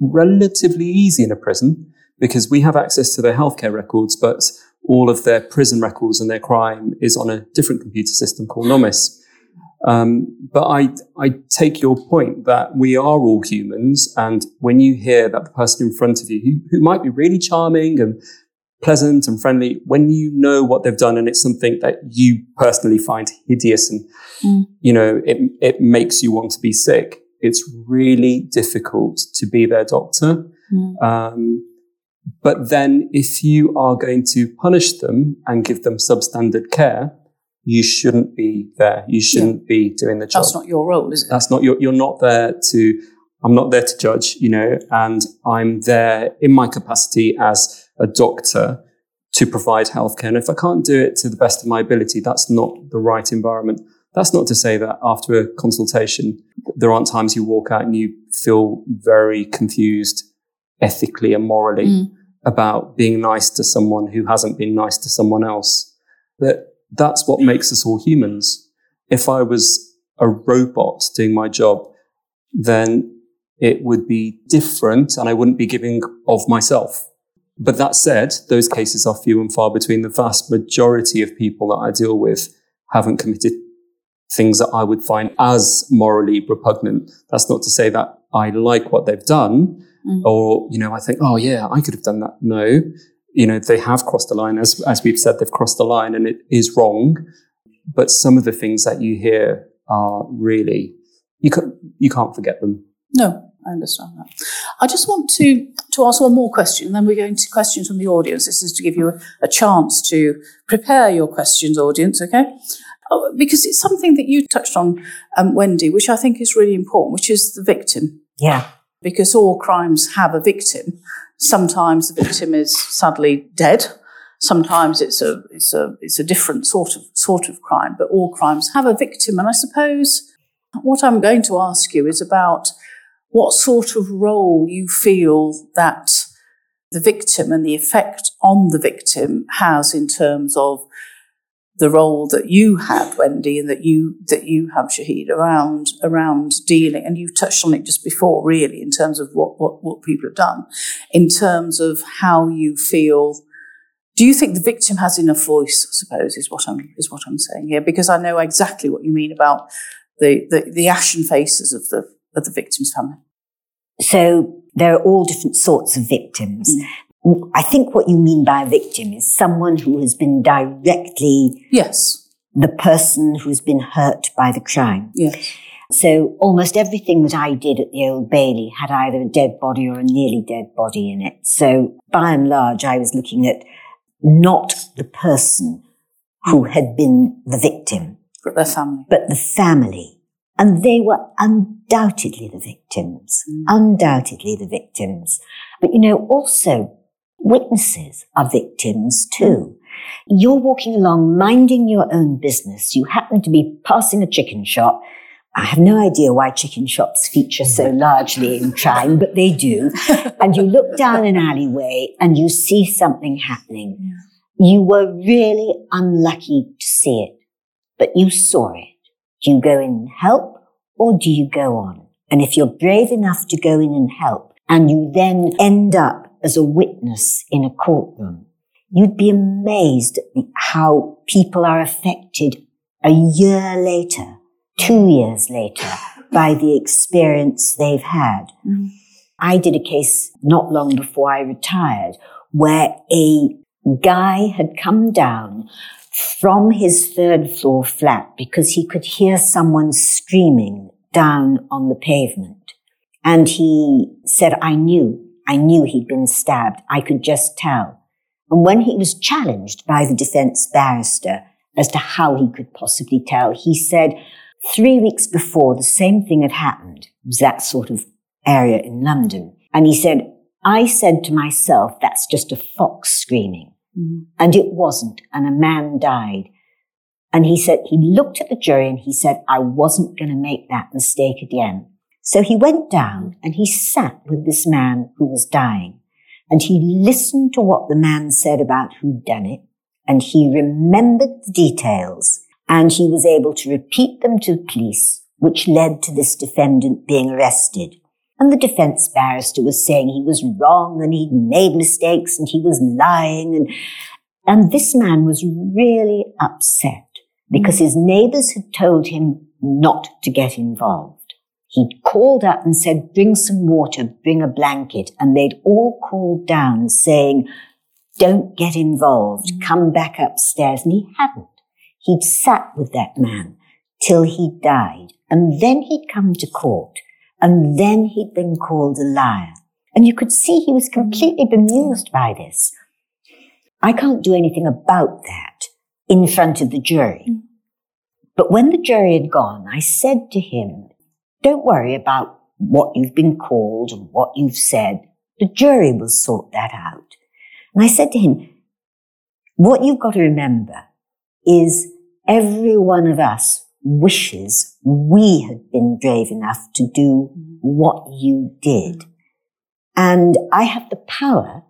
relatively easy in a prison because we have access to their healthcare records, but all of their prison records and their crime is on a different computer system called NOMIS. Um, but I, I take your point that we are all humans. And when you hear that the person in front of you, who, who might be really charming and pleasant and friendly, when you know what they've done and it's something that you personally find hideous and, Mm. you know, it, it makes you want to be sick, it's really difficult to be their doctor. Mm. Um, but then if you are going to punish them and give them substandard care, you shouldn't be there. You shouldn't be doing the job. That's not your role, is it? That's not, you're, you're not there to, I'm not there to judge, you know, and I'm there in my capacity as a doctor to provide healthcare. And if I can't do it to the best of my ability, that's not the right environment. That's not to say that after a consultation, there aren't times you walk out and you feel very confused ethically and morally Mm. about being nice to someone who hasn't been nice to someone else. But that's what makes us all humans. If I was a robot doing my job, then it would be different and I wouldn't be giving of myself. But that said, those cases are few and far between. The vast majority of people that I deal with haven't committed things that I would find as morally repugnant. That's not to say that I like what they've done Mm. or, you know, I think, oh yeah, I could have done that. No, you know, they have crossed the line. As, as we've said, they've crossed the line and it is wrong. But some of the things that you hear are really, you can't, you can't forget them. No, I understand that. I just want to, to ask one more question, then we go into questions from the audience. This is to give you a, a chance to prepare your questions, audience, okay? Oh, because it's something that you touched on, um, Wendy, which I think is really important, which is the victim. Yeah. Because all crimes have a victim. Sometimes the victim is sadly dead. Sometimes it's a it's a it's a different sort of sort of crime, but all crimes have a victim. And I suppose what I'm going to ask you is about what sort of role you feel that the victim and the effect on the victim has in terms of the role that you had, Wendy, and that you that you have, Shahid, around around dealing, and you touched on it just before, really, in terms of what what, what people have done, in terms of how you feel. Do you think the victim has enough voice? I suppose is what I'm is what I'm saying here, because I know exactly what you mean about the the, the ashen faces of the of the victim's family. So there are all different sorts of victims. Mm. I think what you mean by a victim is someone who has been directly yes the person who's been hurt by the crime. Yes. So almost everything that I did at the Old Bailey had either a dead body or a nearly dead body in it. So by and large, I was looking at not the person who had been the victim, but their family, but the family. And they were undoubtedly the victims, mm. undoubtedly the victims. But you know, also Witnesses are victims too. You're walking along minding your own business. You happen to be passing a chicken shop. I have no idea why chicken shops feature so largely in crime, but they do. and you look down an alleyway and you see something happening. You were really unlucky to see it, but you saw it. Do you go in and help or do you go on? And if you're brave enough to go in and help and you then end up as a witness in a courtroom, you'd be amazed at how people are affected a year later, two years later, by the experience they've had. Mm. I did a case not long before I retired where a guy had come down from his third floor flat because he could hear someone screaming down on the pavement. And he said, I knew I knew he'd been stabbed. I could just tell. And when he was challenged by the defense barrister as to how he could possibly tell, he said three weeks before the same thing had happened. It was that sort of area in London. And he said, I said to myself, that's just a fox screaming. Mm-hmm. And it wasn't. And a man died. And he said, he looked at the jury and he said, I wasn't going to make that mistake again. So he went down and he sat with this man who was dying and he listened to what the man said about who'd done it and he remembered the details and he was able to repeat them to the police, which led to this defendant being arrested. And the defense barrister was saying he was wrong and he'd made mistakes and he was lying and, and this man was really upset because his neighbors had told him not to get involved. He'd called up and said, bring some water, bring a blanket. And they'd all called down saying, don't get involved, come back upstairs. And he hadn't. He'd sat with that man till he died. And then he'd come to court. And then he'd been called a liar. And you could see he was completely bemused by this. I can't do anything about that in front of the jury. Mm. But when the jury had gone, I said to him, don't worry about what you've been called and what you've said. The jury will sort that out. And I said to him, what you've got to remember is every one of us wishes we had been brave enough to do what you did. And I have the power,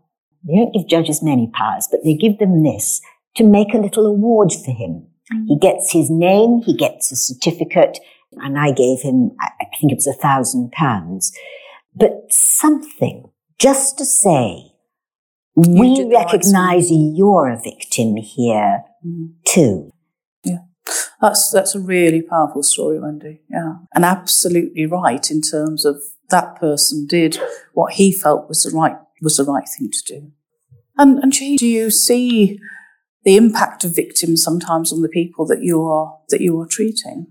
they don't give judges many powers, but they give them this, to make a little award for him. He gets his name, he gets a certificate, and I gave him, I think it was a thousand pounds, but something just to say, we recognize you're a victim here mm. too. That's, that's a really powerful story, Wendy. Yeah. And absolutely right in terms of that person did what he felt was the right, was the right thing to do. And, and do you see the impact of victims sometimes on the people that you are, that you are treating?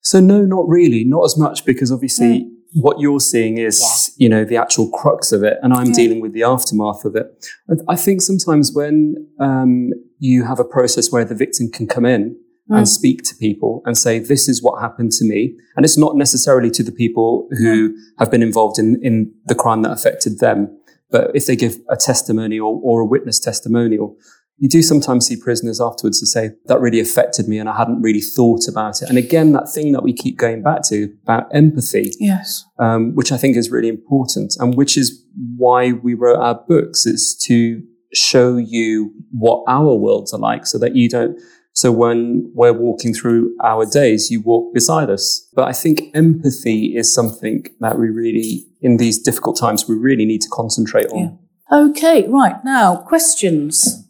So no, not really, not as much because obviously mm. what you're seeing is, yeah. you know, the actual crux of it, and I'm yeah. dealing with the aftermath of it. I, think sometimes when um, you have a process where the victim can come in mm. and speak to people and say, "This is what happened to me," and it's not necessarily to the people who have been involved in in the crime that affected them, but if they give a testimony or, or a witness testimonial, you do sometimes see prisoners afterwards to say that really affected me and I hadn't really thought about it. And again, that thing that we keep going back to about empathy, yes, um, which I think is really important, and which is why we wrote our books is to show you what our worlds are like, so that you don't So when we're walking through our days, you walk beside us. But I think empathy is something that we really, in these difficult times, we really need to concentrate on. Yeah. Okay, right. Now, questions.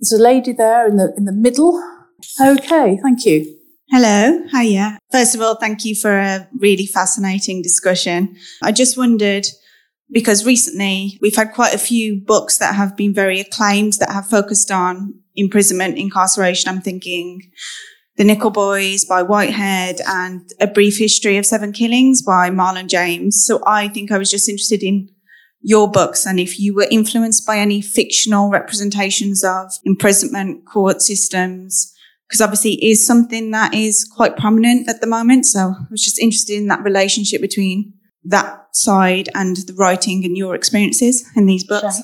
There's a lady there in the in the middle. Okay, thank you. Hello, hiya. First of all, thank you for a really fascinating discussion. I just wondered because recently we've had quite a few books that have been very acclaimed that have focused on imprisonment, incarceration. I'm thinking The Nickel Boys by Whitehead and A Brief History of Seven Killings by Marlon James. So I think I was just interested in your books and if you were influenced by any fictional representations of imprisonment, court systems, because obviously it is something that is quite prominent at the moment. So I was just interested in that relationship between that side and the writing and your experiences in these books.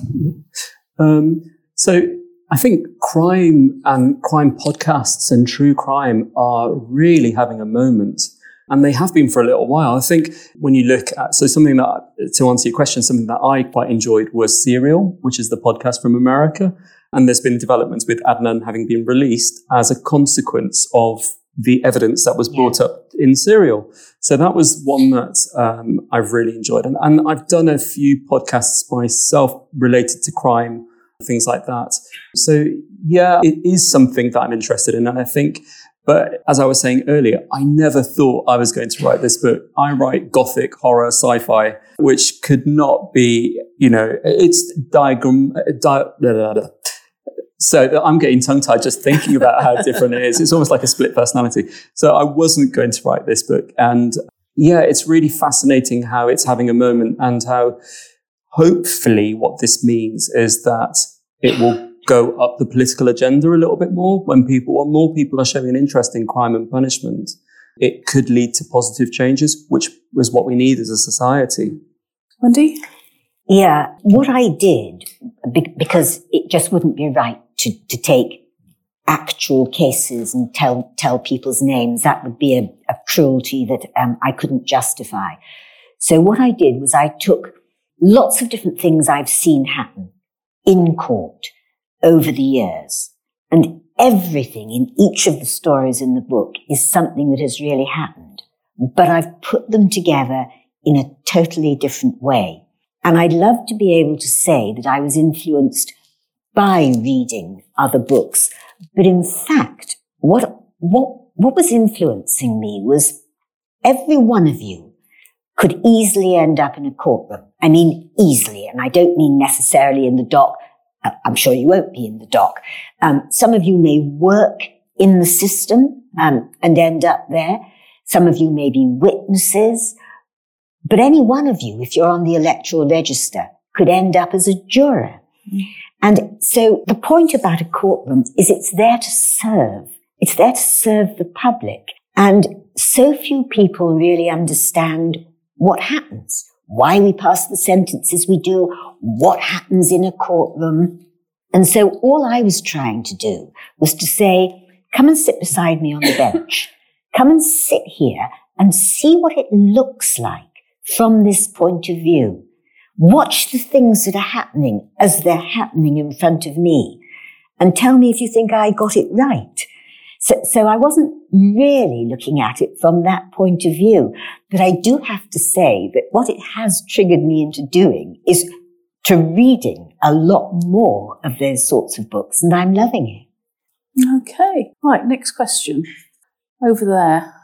Um, so I think crime and crime podcasts and true crime are really having a moment. And they have been for a little while. I think when you look at, so something that, to answer your question, something that I quite enjoyed was Serial, which is the podcast from America. And there's been developments with Adnan having been released as a consequence of the evidence that was brought yeah. up in Serial. So that was one that um, I've really enjoyed. And, and I've done a few podcasts myself related to crime, things like that. So yeah, it is something that I'm interested in. And I think but as I was saying earlier, I never thought I was going to write this book. I write gothic horror sci-fi, which could not be, you know, it's diagram, di- so I'm getting tongue tied just thinking about how different it is. It's almost like a split personality. So I wasn't going to write this book. And yeah, it's really fascinating how it's having a moment and how hopefully what this means is that it will go up the political agenda a little bit more when people, when more people are showing an interest in crime and punishment. It could lead to positive changes, which was what we need as a society. Wendy? Yeah, what I did, because it just wouldn't be right to, to take actual cases and tell, tell people's names, that would be a, a cruelty that um, I couldn't justify. So what I did was I took lots of different things I've seen happen in court over the years. And everything in each of the stories in the book is something that has really happened. But I've put them together in a totally different way. And I'd love to be able to say that I was influenced by reading other books. But in fact, what, what, what was influencing me was every one of you could easily end up in a courtroom. I mean, easily. And I don't mean necessarily in the dock. Uh, I'm sure you won't be in the dock. Um, some of you may work in the system um, and end up there. Some of you may be witnesses. But any one of you, if you're on the electoral register, could end up as a juror. Mm. And so the point about a courtroom is it's there to serve. It's there to serve the public. And so few people really understand what happens, why we pass the sentences we do, what happens in a courtroom. And so all I was trying to do was to say, come and sit beside me on the bench. Come and sit here and see what it looks like from this point of view. Watch the things that are happening as they're happening in front of me and tell me if you think I got it right. So, so I wasn't really looking at it from that point of view. But I do have to say that what it has triggered me into doing is to reading a lot more of those sorts of books, and I'm loving it. Okay. Right, next question. Over there.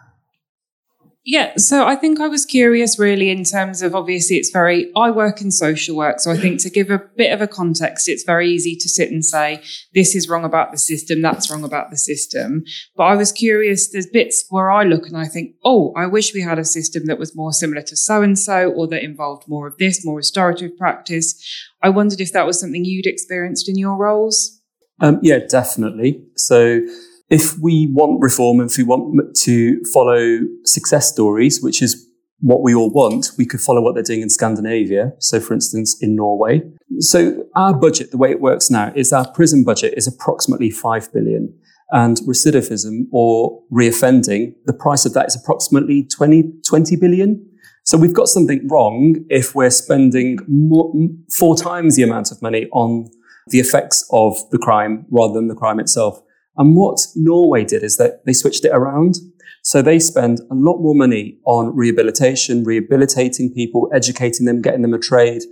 Yeah, so I think I was curious really in terms of obviously it's very, I work in social work. So I think to give a bit of a context, it's very easy to sit and say, this is wrong about the system, that's wrong about the system. But I was curious, there's bits where I look and I think, oh, I wish we had a system that was more similar to so and so or that involved more of this, more restorative practice. I wondered if that was something you'd experienced in your roles. Um, yeah, definitely. So, if we want reform if we want to follow success stories, which is what we all want, we could follow what they're doing in Scandinavia. So, for instance, in Norway. So, our budget, the way it works now, is our prison budget is approximately 5 billion. And recidivism or reoffending, the price of that is approximately 20, 20 billion. So we've got something wrong if we're spending more, four times the amount of money on the effects of the crime rather than the crime itself. And what Norway did is that they switched it around. So they spend a lot more money on rehabilitation, rehabilitating people, educating them, getting them a trade,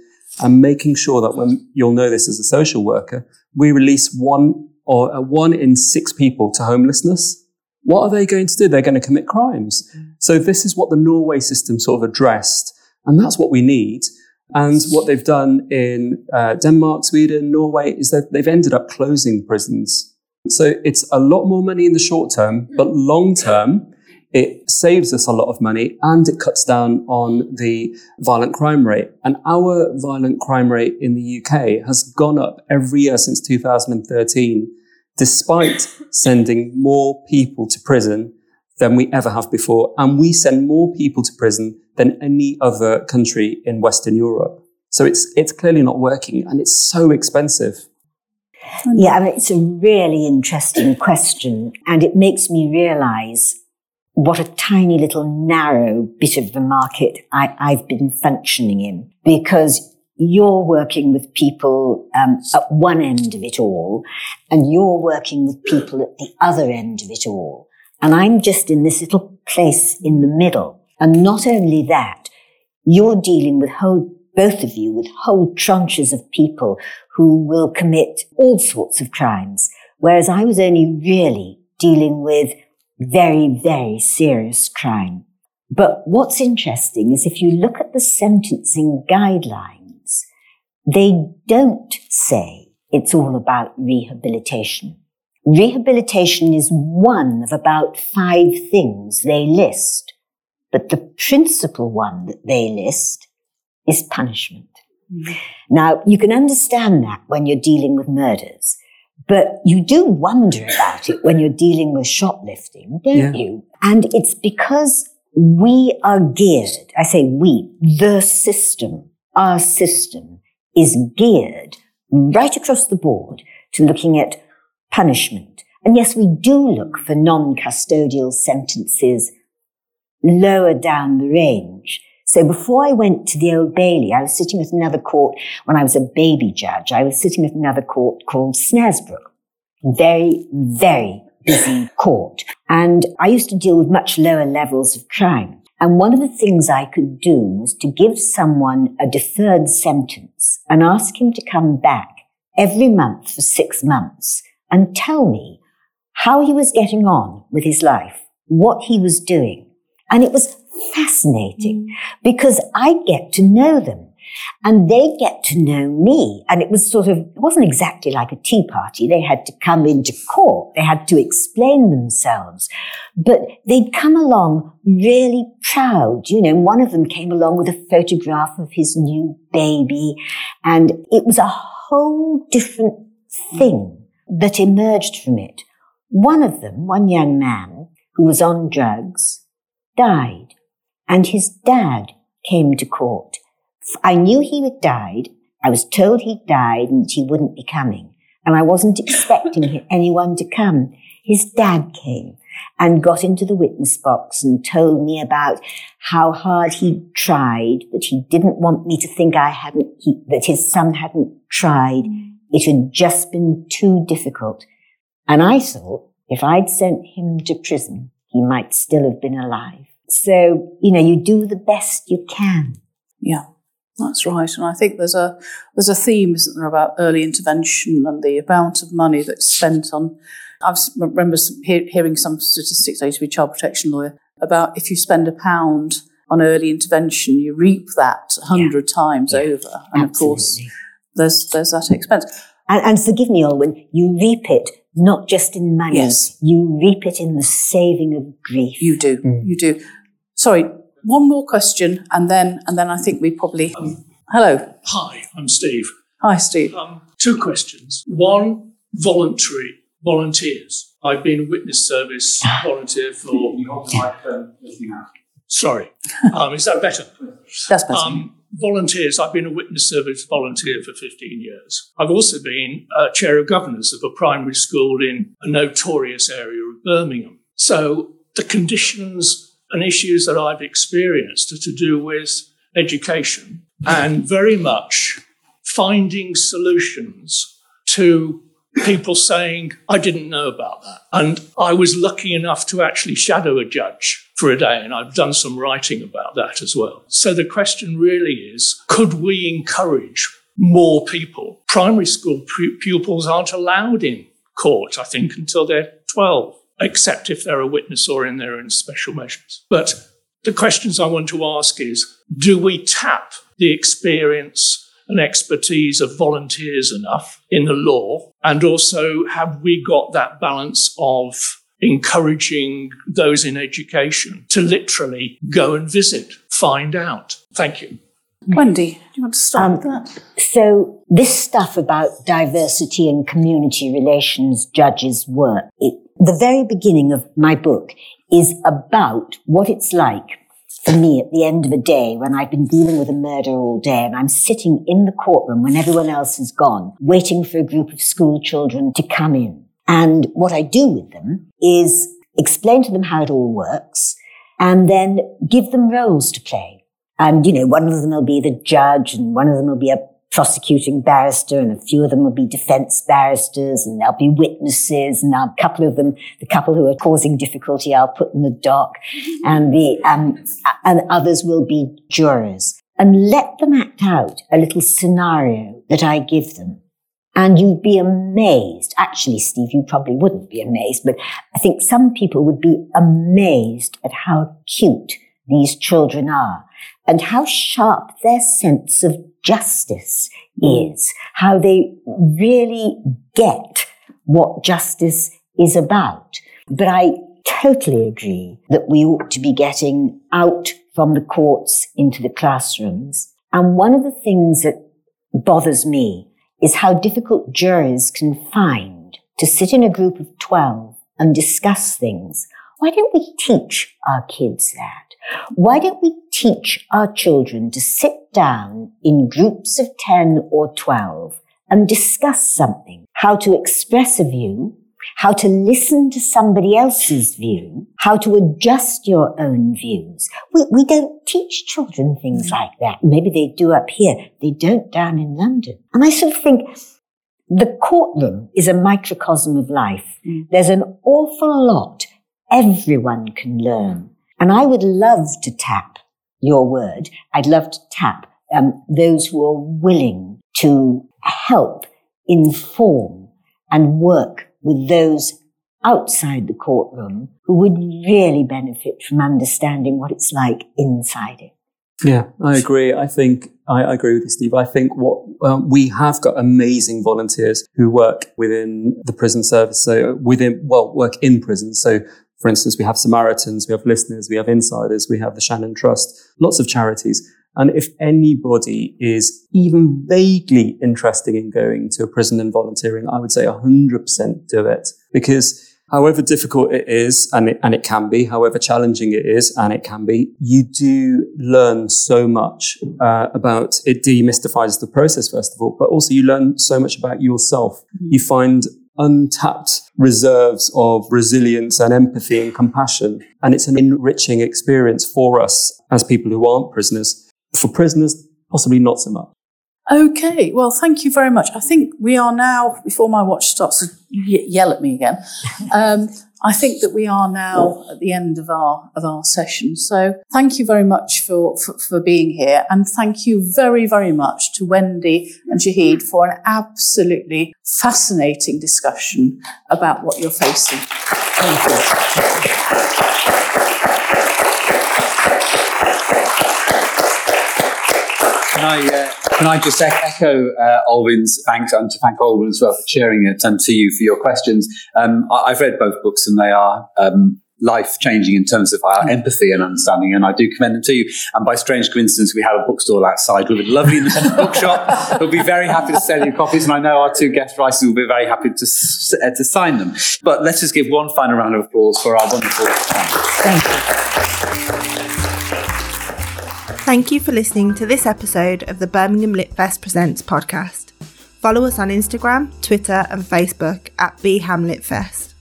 and making sure that when you'll know this as a social worker, we release one or uh, one in six people to homelessness. What are they going to do? They're going to commit crimes. So this is what the Norway system sort of addressed. And that's what we need. And what they've done in uh, Denmark, Sweden, Norway is that they've ended up closing prisons. So it's a lot more money in the short term, but long term, it saves us a lot of money and it cuts down on the violent crime rate. And our violent crime rate in the UK has gone up every year since 2013, despite sending more people to prison than we ever have before. And we send more people to prison than any other country in Western Europe. So it's, it's clearly not working and it's so expensive. Yeah, I mean, it's a really interesting question and it makes me realize what a tiny little narrow bit of the market I, I've been functioning in because you're working with people um, at one end of it all and you're working with people at the other end of it all. And I'm just in this little place in the middle. And not only that, you're dealing with whole, both of you with whole tranches of people who will commit all sorts of crimes. Whereas I was only really dealing with very, very serious crime. But what's interesting is if you look at the sentencing guidelines, they don't say it's all about rehabilitation. Rehabilitation is one of about five things they list, but the principal one that they list is punishment. Mm-hmm. Now, you can understand that when you're dealing with murders but you do wonder about it when you're dealing with shoplifting, don't yeah. you? And it's because we are geared, I say we, the system, our system is geared right across the board to looking at punishment. And yes, we do look for non-custodial sentences lower down the range. So before I went to the Old Bailey, I was sitting at another court when I was a baby judge. I was sitting at another court called Snaresbrook. Very, very busy court. And I used to deal with much lower levels of crime. And one of the things I could do was to give someone a deferred sentence and ask him to come back every month for six months and tell me how he was getting on with his life, what he was doing. And it was fascinating mm. because I get to know them and they get to know me. And it was sort of, it wasn't exactly like a tea party. They had to come into court. They had to explain themselves, but they'd come along really proud. You know, one of them came along with a photograph of his new baby and it was a whole different thing that emerged from it. One of them, one young man who was on drugs, died and his dad came to court. I knew he had died. I was told he'd died and that he wouldn't be coming. And I wasn't expecting anyone to come. His dad came and got into the witness box and told me about how hard he'd tried, that he didn't want me to think I hadn't, he, that his son hadn't tried. Mm. It had just been too difficult. And I thought if I'd sent him to prison, he might still have been alive. So, you know, you do the best you can. Yeah. That's right, and I think there's a there's a theme, isn't there, about early intervention and the amount of money that's spent on. I remember hearing some statistics. I used to be a child protection lawyer about if you spend a pound on early intervention, you reap that a hundred yeah. times yeah. over, and Absolutely. of course, there's there's that expense. And, and forgive me, Olwyn, you reap it not just in money. Yes. You reap it in the saving of grief. You do. Mm. You do. Sorry, one more question, and then and then I think we probably. Um, Hello. Hi, I'm Steve. Hi, Steve. Um, two questions. One, voluntary volunteers. I've been a witness service volunteer for. Sorry, um, is that better? That's better. Um, volunteers. I've been a witness service volunteer for 15 years. I've also been uh, chair of governors of a primary school in a notorious area of Birmingham. So the conditions and issues that I've experienced are to do with education and very much finding solutions to people saying, I didn't know about that. And I was lucky enough to actually shadow a judge for a day, and I've done some writing about that as well. So the question really is could we encourage more people? Primary school pupils aren't allowed in court, I think, until they're 12, except if they're a witness or in their own special measures. But the questions I want to ask is do we tap the experience and expertise of volunteers enough in the law? And also, have we got that balance of encouraging those in education to literally go and visit, find out? Thank you. Wendy, do you want to start um, with that? So, this stuff about diversity and community relations judges' work, it, the very beginning of my book is about what it's like for me at the end of a day when I've been dealing with a murder all day and I'm sitting in the courtroom when everyone else has gone, waiting for a group of school children to come in. And what I do with them is explain to them how it all works and then give them roles to play. And, you know, one of them will be the judge and one of them will be a prosecuting barrister and a few of them will be defense barristers and there'll be witnesses and a couple of them, the couple who are causing difficulty, I'll put in the dock and the, um, and others will be jurors and let them act out a little scenario that I give them. And you'd be amazed. Actually, Steve, you probably wouldn't be amazed, but I think some people would be amazed at how cute these children are and how sharp their sense of justice is, how they really get what justice is about. But I totally agree that we ought to be getting out from the courts into the classrooms. And one of the things that bothers me is how difficult juries can find to sit in a group of 12 and discuss things. Why don't we teach our kids that? Why don't we teach our children to sit down in groups of 10 or 12 and discuss something? How to express a view, how to listen to somebody else's view, how to adjust your own views. We, we don't teach children things mm. like that. Maybe they do up here. They don't down in London. And I sort of think the courtroom is a microcosm of life. Mm. There's an awful lot everyone can learn and I would love to tap your word. I'd love to tap um, those who are willing to help inform and work with those outside the courtroom who would really benefit from understanding what it's like inside it. Yeah, I agree. I think I, agree with you, Steve. I think what um, we have got amazing volunteers who work within the prison service. So within, well, work in prison. So for instance, we have Samaritans, we have listeners, we have insiders, we have the Shannon Trust, lots of charities. And if anybody is even vaguely interested in going to a prison and volunteering, I would say 100% do it because however difficult it is, and it, and it can be, however challenging it is, and it can be, you do learn so much uh, about it. Demystifies the process, first of all, but also you learn so much about yourself. Mm-hmm. You find untapped reserves of resilience and empathy and compassion. And it's an enriching experience for us as people who aren't prisoners. For prisoners, possibly not so much. Okay, well, thank you very much. I think we are now, before my watch starts to yell at me again, um, I think that we are now at the end of our of our session. So thank you very much for, for, for being here, and thank you very very much to Wendy and Shahid for an absolutely fascinating discussion about what you're facing. Thank you. Can I, uh, can I just echo uh, Olwyn's thanks and to thank Olwyn as well for sharing it and to you for your questions. Um, I, have read both books and they are um, life changing in terms of our empathy and understanding, and I do commend them to you. And by strange coincidence, we have a bookstore outside with a lovely independent bookshop. We'll be very happy to sell you copies, and I know our two guest writers will be very happy to uh, to sign them. But let's just give one final round of applause for our wonderful. Thank you. Thank you for listening to this episode of the Birmingham Lit Fest Presents podcast. Follow us on Instagram, Twitter, and Facebook at BHamLitFest.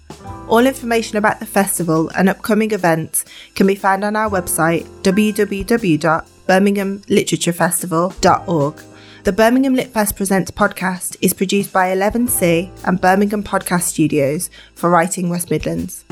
All information about the festival and upcoming events can be found on our website www.birminghamliteraturefestival.org The Birmingham Lit Fest Presents podcast is produced by 11C and Birmingham Podcast Studios for Writing West Midlands.